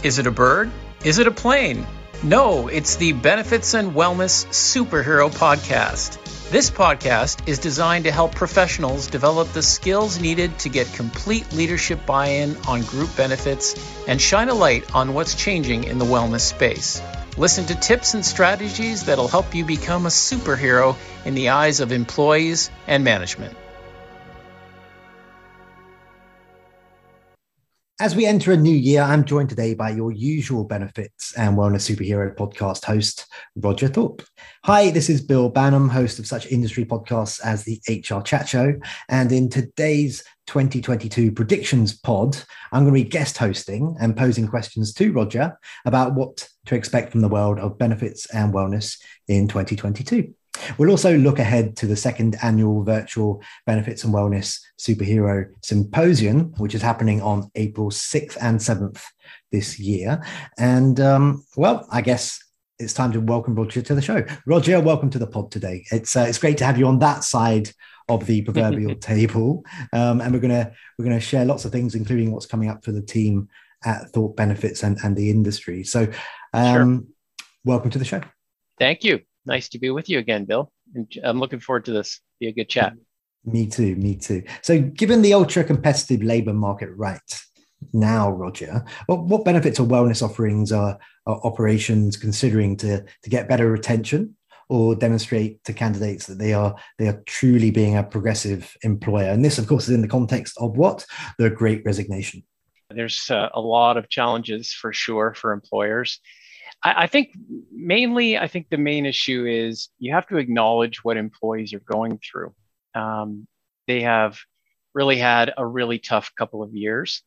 Is it a bird? Is it a plane? No, it's the Benefits and Wellness Superhero Podcast. This podcast is designed to help professionals develop the skills needed to get complete leadership buy in on group benefits and shine a light on what's changing in the wellness space. Listen to tips and strategies that'll help you become a superhero in the eyes of employees and management. As we enter a new year, I'm joined today by your usual benefits and wellness superhero podcast host, Roger Thorpe. Hi, this is Bill Banham, host of such industry podcasts as the HR Chat Show. And in today's 2022 predictions pod, I'm going to be guest hosting and posing questions to Roger about what to expect from the world of benefits and wellness in 2022. We'll also look ahead to the second annual virtual Benefits and Wellness Superhero Symposium, which is happening on April 6th and 7th this year. And um, well, I guess it's time to welcome Roger to the show. Roger, welcome to the pod today. It's uh, it's great to have you on that side of the proverbial table, um, and we're gonna we're gonna share lots of things, including what's coming up for the team at Thorpe Benefits and and the industry. So, um, sure. welcome to the show. Thank you nice to be with you again, Bill. And I'm looking forward to this. Be a good chat. Me too. Me too. So, given the ultra competitive labor market right now, Roger, what, what benefits or wellness offerings are, are operations considering to, to get better retention or demonstrate to candidates that they are they are truly being a progressive employer? And this, of course, is in the context of what the Great Resignation. There's uh, a lot of challenges for sure for employers. I, I think mainly, I think the main issue is you have to acknowledge what employees are going through. Um, they have really had a really tough couple of years,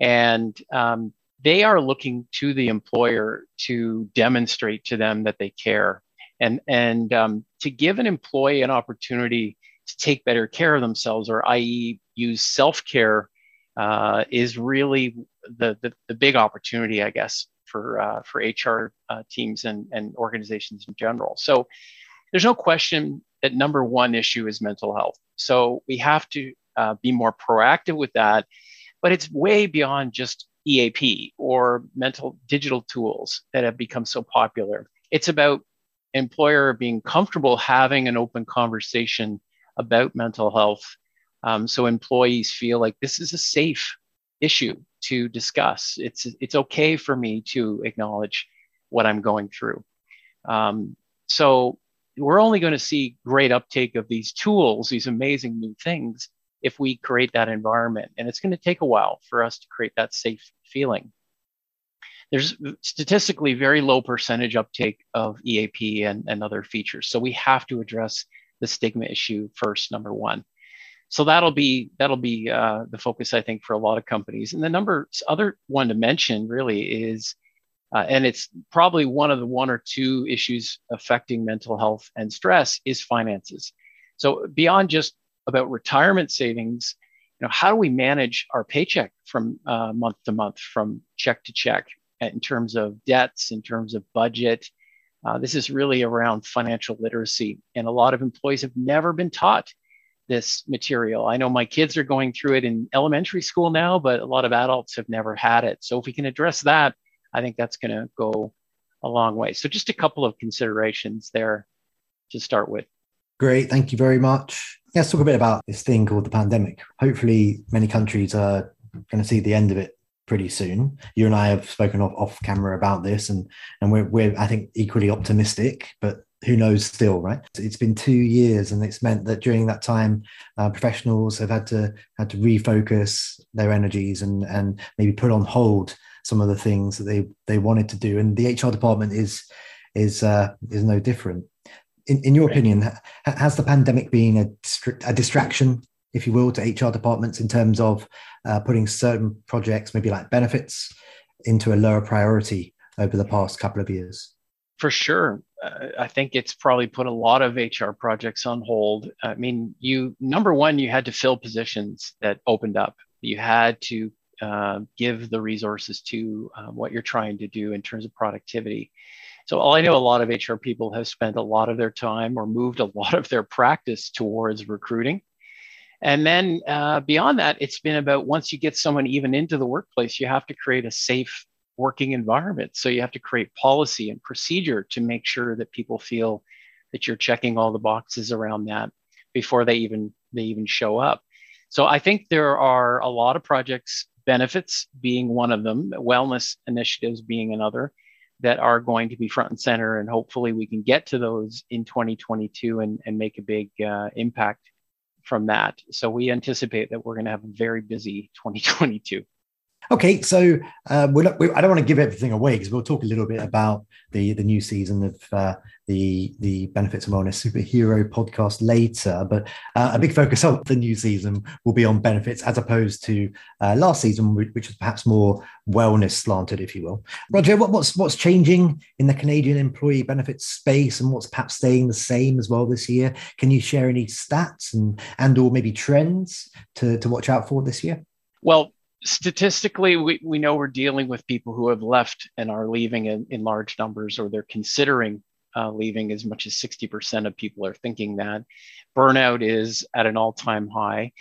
and um, they are looking to the employer to demonstrate to them that they care, and and um, to give an employee an opportunity to take better care of themselves, or i.e., use self care, uh, is really the, the the big opportunity, I guess, for uh, for HR uh, teams and, and organizations in general. So there's no question that number one issue is mental health. So we have to uh, be more proactive with that, but it's way beyond just EAP or mental digital tools that have become so popular. It's about employer being comfortable having an open conversation about mental health um, so employees feel like this is a safe issue to discuss. It's it's okay for me to acknowledge what I'm going through. Um, so we're only going to see great uptake of these tools, these amazing new things, if we create that environment. And it's going to take a while for us to create that safe feeling. There's statistically very low percentage uptake of EAP and, and other features. So we have to address the stigma issue first, number one so that'll be that'll be uh, the focus i think for a lot of companies. And the number other one to mention really is uh, and it's probably one of the one or two issues affecting mental health and stress is finances. So beyond just about retirement savings you know how do we manage our paycheck from uh, month to month from check to check in terms of debts in terms of budget? Uh, this is really around financial literacy. And a lot of employees have never been taught this material. I know my kids are going through it in elementary school now, but a lot of adults have never had it. So if we can address that, I think that's going to go a long way. So just a couple of considerations there to start with. Great. Thank you very much. Let's talk a bit about this thing called the pandemic. Hopefully, many countries are going to see the end of it pretty soon. You and I have spoken off, off camera about this, and and we're, we're I think equally optimistic. But who knows still right? It's been two years and it's meant that during that time uh, professionals have had to had to refocus their energies and and maybe put on hold some of the things that they they wanted to do. And the hr department is is uh, is no different. In, in your opinion has the pandemic been a, a distraction if you will to hr departments in terms of uh, putting certain projects maybe like benefits into a lower priority over the past couple of years for sure uh, I think it's probably put a lot of HR projects on hold. I mean, you number one, you had to fill positions that opened up. You had to uh, give the resources to um, what you're trying to do in terms of productivity. So I know a lot of HR people have spent a lot of their time or moved a lot of their practice towards recruiting. And then uh, beyond that, it's been about once you get someone even into the workplace, you have to create a safe working environment. So you have to create policy and procedure to make sure that people feel that you're checking all the boxes around that before they even they even show up. So I think there are a lot of projects, benefits being one of them, wellness initiatives being another, that are going to be front and center. And hopefully we can get to those in 2022 and, and make a big uh, impact from that. So we anticipate that we're going to have a very busy 2022. Okay, so uh, we I don't want to give everything away because we'll talk a little bit about the the new season of uh, the the Benefits of Wellness Superhero podcast later. But uh, a big focus of the new season will be on benefits as opposed to uh, last season, which was perhaps more wellness slanted, if you will. Roger, what, what's what's changing in the Canadian employee benefits space, and what's perhaps staying the same as well this year? Can you share any stats and and or maybe trends to to watch out for this year? Well, statistically, we, we know we're dealing with people who have left and are leaving in, in large numbers, or they're considering uh, leaving. As much as 60% of people are thinking that. Burnout is at an all time high.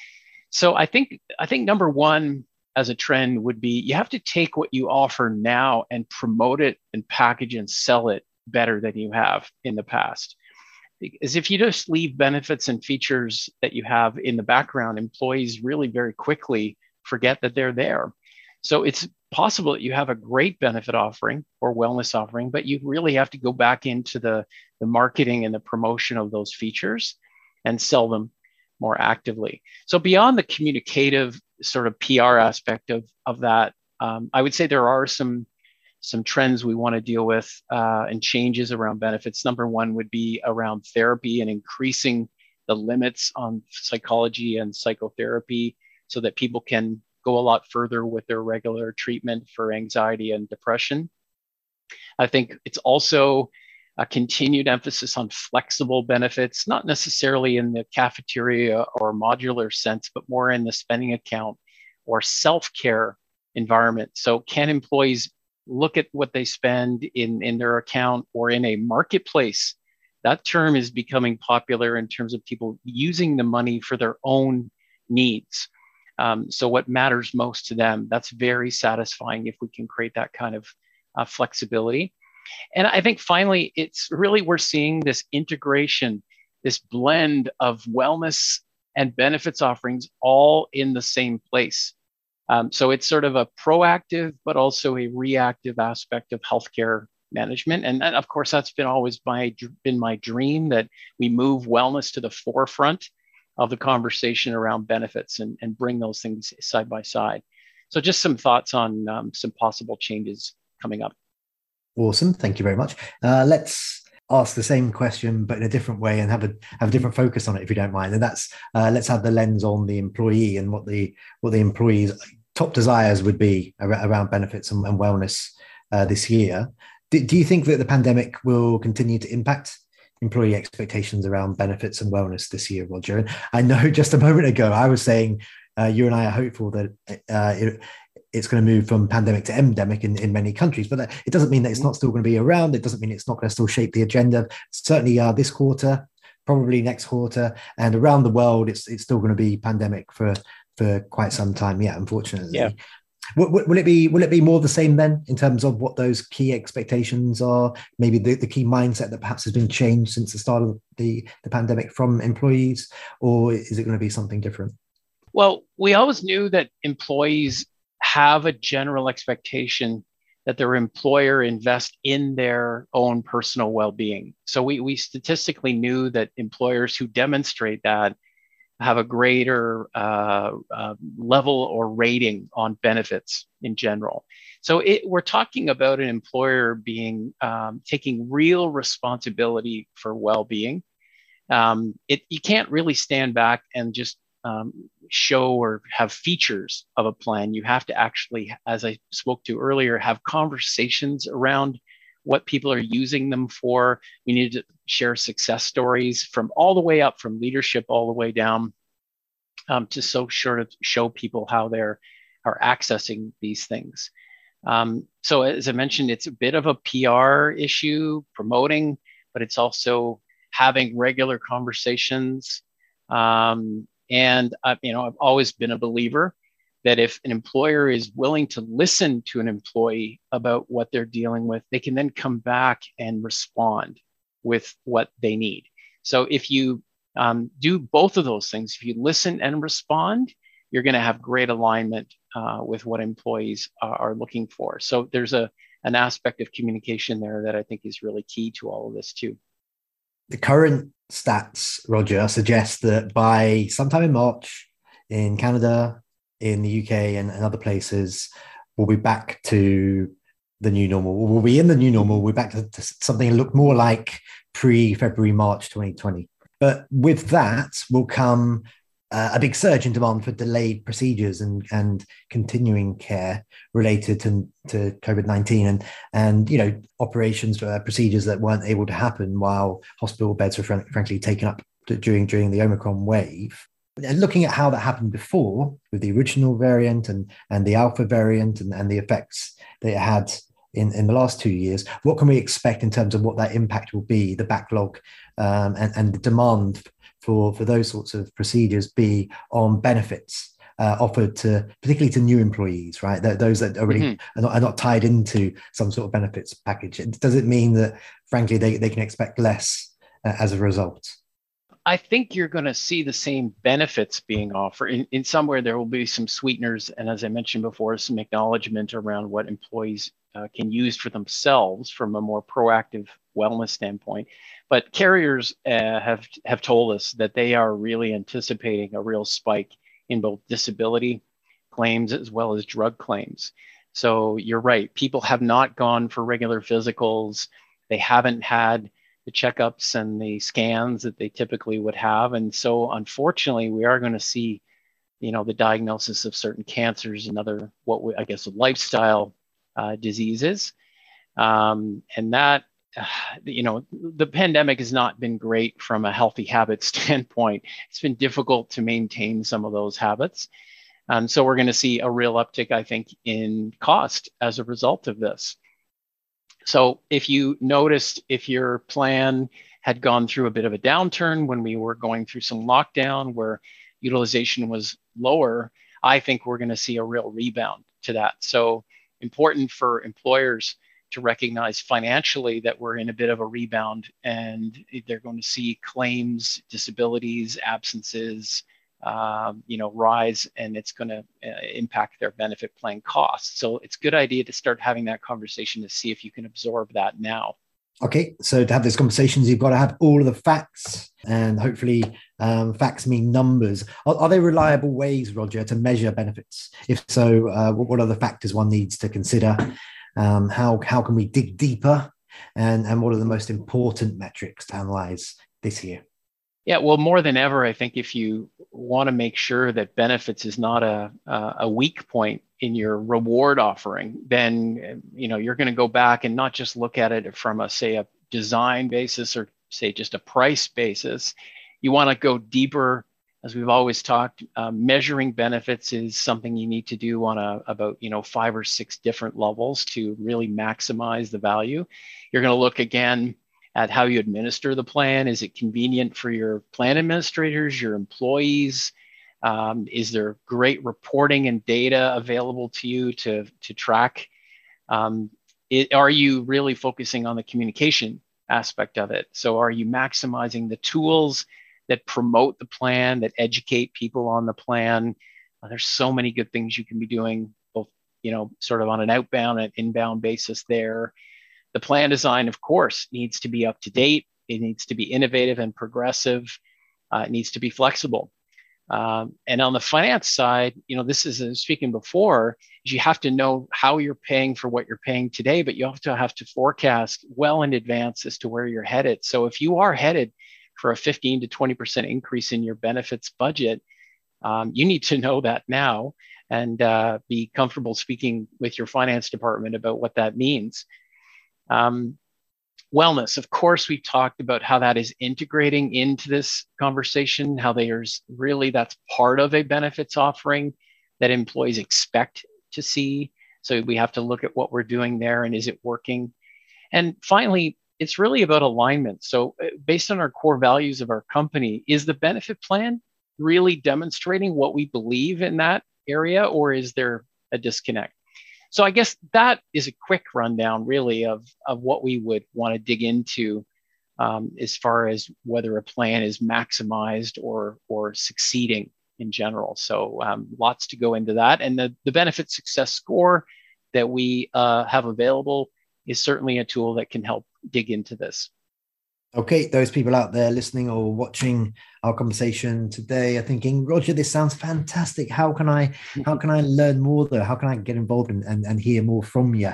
So I think I think number one as a trend would be you have to take what you offer now and promote it and package and sell it better than you have in the past. Because if you just leave benefits and features that you have in the background, employees really very quickly forget that they're there. So it's possible that you have a great benefit offering or wellness offering, but you really have to go back into the, the marketing and the promotion of those features and sell them more actively. So beyond the communicative sort of PR aspect of, of that, um, I would say there are some some trends we want to deal with uh, and changes around benefits. Number one would be around therapy and increasing the limits on psychology and psychotherapy so that people can go a lot further with their regular treatment for anxiety and depression. I think it's also a continued emphasis on flexible benefits, not necessarily in the cafeteria or modular sense, but more in the spending account or self care environment. So, can employees look at what they spend in, in their account or in a marketplace? That term is becoming popular in terms of people using the money for their own needs. Um, so what matters most to them, that's very satisfying if we can create that kind of uh, flexibility. And I think finally, it's really we're seeing this integration, this blend of wellness and benefits offerings all in the same place. Um, so it's sort of a proactive, but also a reactive aspect of healthcare management. And, and of course, that's been always my been my dream that we move wellness to the forefront of the conversation around benefits and, and bring those things side by side. So, just some thoughts on um, some possible changes coming up. Awesome. Thank you very much. Uh, let's ask the same question but in a different way and have a have a different focus on it if you don't mind and that's uh, let's have the lens on the employee and what the what the employees top desires would be around benefits and, and wellness uh, this year do, do, you think that the pandemic will continue to impact employee expectations around benefits and wellness this year, Roger. And I know just a moment ago I was saying uh, you and I are hopeful that uh, it, it's going to move from pandemic to endemic in, in many countries, but it doesn't mean that it's not still going to be around. It doesn't mean it's not going to still shape the agenda. Certainly, uh, this quarter, probably next quarter, and around the world, it's it's still going to be pandemic for for quite some time. Yeah, unfortunately. Yeah. Will, will, it be will it be more the same then in terms of what those key expectations are? Maybe the, the key mindset that perhaps has been changed since the start of the, the pandemic from employees, or is it going to be something different? Well, we always knew that employees have a general expectation that their employer invest in their own personal well-being. So we, we statistically knew that employers who demonstrate that have a greater uh, uh, level or rating on benefits in general. So it, we're talking about an employer being um, taking real responsibility for well-being. Um, it, you can't really stand back and just um, show or have features of a plan. You have to actually, as I spoke to earlier, have conversations around what people are using them for. We need to share success stories from all the way up from leadership all the way down um, to so sure to show people how they're are accessing these things. Um, so as I mentioned, it's a bit of a PR issue, promoting, but it's also having regular conversations. Um, and uh, you know, I've always been a believer that if an employer is willing to listen to an employee about what they're dealing with, they can then come back and respond with what they need. So if you um, do both of those things, if you listen and respond, you're going to have great alignment uh, with what employees are, looking for. So there's a an aspect of communication there that I think is really key to all of this too. The current stats, Roger, suggest that by sometime in March in Canada, in the UK, and, and other places, we'll be back to the new normal. We'll be in the new normal. We're back to, to something that look more like pre February, March 2020. But with that will come uh, a big surge in demand for delayed procedures and, and continuing care related to, to COVID 19 and, and, you know, operations, uh, procedures that weren't able to happen while hospital beds were fr- frankly taken up during, during the Omicron wave. And looking at how that happened before with the original variant and, and the alpha variant and, and the effects that it had in, in the last two years, what can we expect in terms of what that impact will be, the backlog um, and, and the demand for, for those sorts of procedures be on benefits uh, offered to particularly to new employees, right? those that already mm-hmm. are, not, are, not, tied into some sort of benefits package. Does it mean that, frankly, they, they can expect less uh, as a result? I think you're going to see the same benefits being offered. In, in somewhere, there will be some sweeteners, and as I mentioned before, some acknowledgement around what employees uh, can use for themselves from a more proactive wellness standpoint. But carriers uh, have have told us that they are really anticipating a real spike in both disability claims as well as drug claims. So you're right. People have not gone for regular physicals. They haven't had the checkups and the scans that they typically would have. And so unfortunately, we are going to see, you know, the diagnosis of certain cancers and other what we, I guess lifestyle uh, diseases. Um, and that you know, the pandemic has not been great from a healthy habit standpoint. It's been difficult to maintain some of those habits. And so we're going to see a real uptick, I think, in cost as a result of this. So if you noticed, if your plan had gone through a bit of a downturn when we were going through some lockdown where utilization was lower, I think we're going to see a real rebound to that. So important for employers to recognize financially that we're in a bit of a rebound and they're going to see claims, disabilities, absences, um, you know, rise and it's going to uh, impact their benefit plan costs. So it's a good idea to start having that conversation to see if you can absorb that now. Okay, so to have these conversations, you've got to have all of the facts, and hopefully, um, facts mean numbers. Are, are, there reliable ways, Roger, to measure benefits? If so, uh, what are the factors one needs to consider? Um, how how can we dig deeper? And and what are the most important metrics to analyze this year? Yeah, well, more than ever, I think if you want to make sure that benefits is not a a weak point in your reward offering, then you know you're going to go back and not just look at it from a say a design basis or say just a price basis. You want to go deeper as we've always talked, um, measuring benefits is something you need to do on a, about you know five or six different levels to really maximize the value. You're going to look again at how you administer the plan. Is it convenient for your plan administrators, your employees? Um, is there great reporting and data available to you to, to track? Um, it, are you really focusing on the communication aspect of it? So, are you maximizing the tools that promote the plan, that educate people on the plan. Uh, there's so many good things you can be doing, both you know, sort of on an outbound and inbound basis. There, the plan design, of course, needs to be up to date. It needs to be innovative and progressive. Uh, it needs to be flexible. Um, and on the finance side, you know, this is uh, speaking before, is you have to know how you're paying for what you're paying today, but you also have to forecast well in advance as to where you're headed. So if you are headed for a 15 to 20% increase in your benefits budget, um, you need to know that now and uh, be comfortable speaking with your finance department about what that means. Um, wellness, of course, we've talked about how that is integrating into this conversation, how there's really that's part of a benefits offering that employees expect to see. So we have to look at what we're doing there and is it working? And finally, it's really about alignment. So, uh, based on our core values of our company, is the benefit plan really demonstrating what we believe in that area, or is there a disconnect? So I guess that is a quick rundown, really, of of what we would want to dig into um, as far as whether a plan is maximized or or succeeding in general. So um, lots to go into that, and the the benefit success score that we uh, have available is certainly a tool that can help dig into this. Okay, those people out there listening or watching our conversation today are thinking, Roger, this sounds fantastic. How can I how can I learn more though? How can I get involved and, and, and hear more from you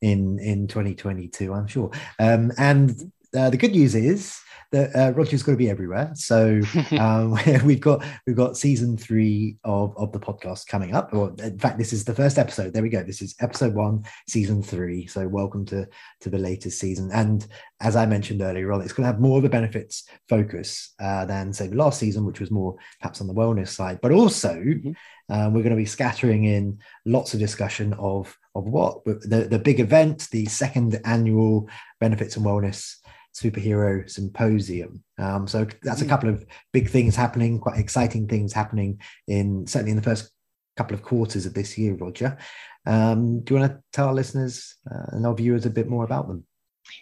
in in 2022? I'm sure. Um, and uh, the good news is that uh, Roger's going to be everywhere. So um, we've got we've got season three of, of the podcast coming up. Or in fact, this is the first episode. There we go. This is episode one, season three. So welcome to to the latest season. And as I mentioned earlier on, it's going to have more of a benefits focus uh, than say the last season, which was more perhaps on the wellness side. But also, mm-hmm. uh, we're going to be scattering in lots of discussion of of what the the big event, the second annual benefits and wellness superhero symposium. Um, so that's a hmm. couple of big things happening, quite exciting things happening in certainly in the first couple of quarters of this year, Roger. Um, do you want to tell our listeners uh, and our viewers a bit more about them?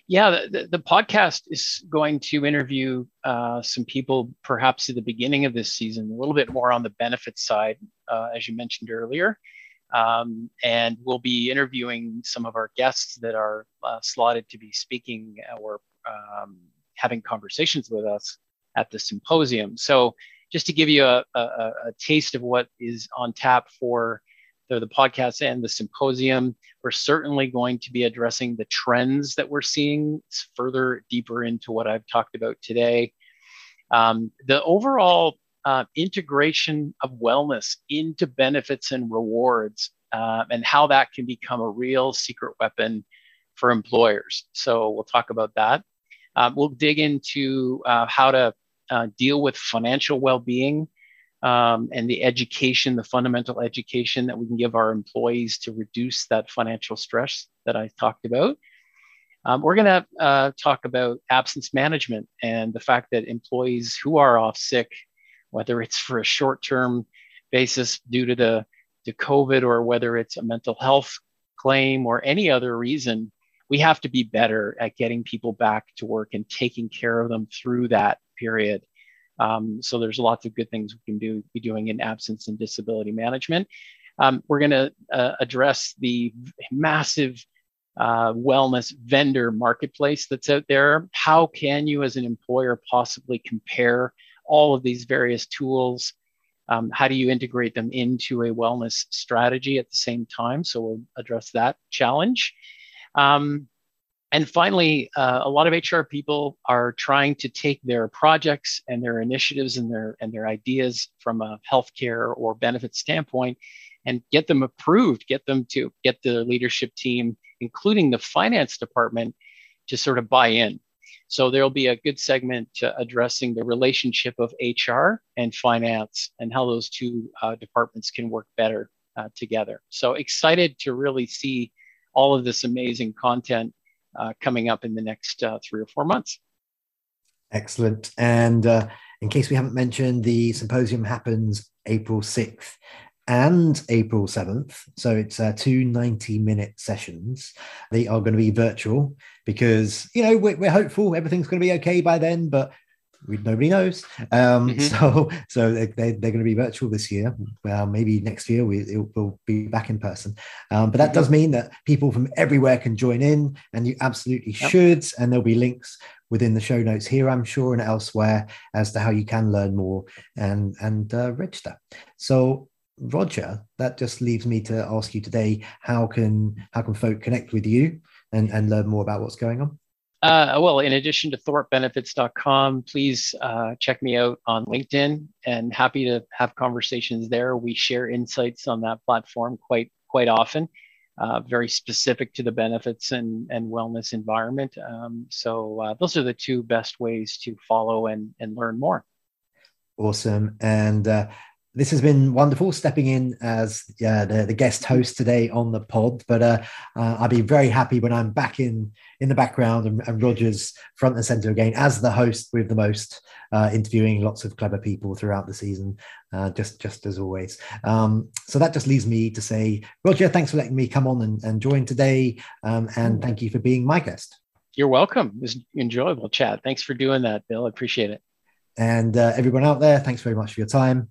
Yeah, the, the podcast is going to interview uh, some people perhaps at the beginning of this season, a little bit more on the benefits side, uh, as you mentioned earlier. Um, and we'll be interviewing some of our guests that are uh, slotted to be speaking or um, having conversations with us at the symposium. So, just to give you a, a, a taste of what is on tap for the, the podcast and the symposium, we're certainly going to be addressing the trends that we're seeing further deeper into what I've talked about today. Um, the overall uh, integration of wellness into benefits and rewards, uh, and how that can become a real secret weapon for employers. So we'll talk about that. Um, we'll dig into uh, how to uh, deal with financial well-being um, and the education, the fundamental education that we can give our employees to reduce that financial stress that I talked about. Um, we're going to uh, talk about absence management and the fact that employees who are off sick, whether it's for a short-term basis due to the to COVID or whether it's a mental health claim or any other reason, we have to be better at getting people back to work and taking care of them through that period. Um, so there's lots of good things we can do be doing in absence and disability management. Um, we're going to uh, address the massive uh, wellness vendor marketplace that's out there. How can you, as an employer, possibly compare all of these various tools? Um, how do you integrate them into a wellness strategy at the same time? So we'll address that challenge. Um, and finally, uh, a lot of HR people are trying to take their projects and their initiatives and their and their ideas from a healthcare or benefit standpoint and get them approved, get them to get the leadership team, including the finance department, to sort of buy in. So there'll be a good segment addressing the relationship of HR and finance and how those two uh, departments can work better uh, together. So excited to really see all of this amazing content uh, coming up in the next uh, three or four months. Excellent. And uh, in case we haven't mentioned, the symposium happens April 6th and April 7th. So it's uh, two 90 minute sessions. They are going to be virtual because, you know, we're, we're hopeful everything's going to be okay by then, but we, nobody knows. Um, mm-hmm. So, so they, they, are going to be virtual this year. Well, maybe next year we will be back in person. Um, but that does mean that people from everywhere can join in, and you absolutely yep. should. And there'll be links within the show notes here, I'm sure, and elsewhere as to how you can learn more and and uh, register. So. Roger, that just leaves me to ask you today: How can how can folk connect with you and, and learn more about what's going on? Uh, well, in addition to thorpebenefits.com, please uh, check me out on LinkedIn and happy to have conversations there. We share insights on that platform quite quite often, uh, very specific to the benefits and, and wellness environment. Um, so uh, those are the two best ways to follow and, and learn more. Awesome. And uh, this has been wonderful stepping in as uh, the, the, guest host today on the pod. But uh, uh, I'll be very happy when I'm back in in the background and, and Roger's front and center again as the host with the most, uh, interviewing lots of clever people throughout the season, uh, just just as always. Um, so that just leaves me to say, Roger, thanks for letting me come on and, and join today, um, and thank you for being my guest. You're welcome. It was enjoyable chat. Thanks for doing that, Bill. I appreciate it. And uh, everyone out there, thanks very much for your time.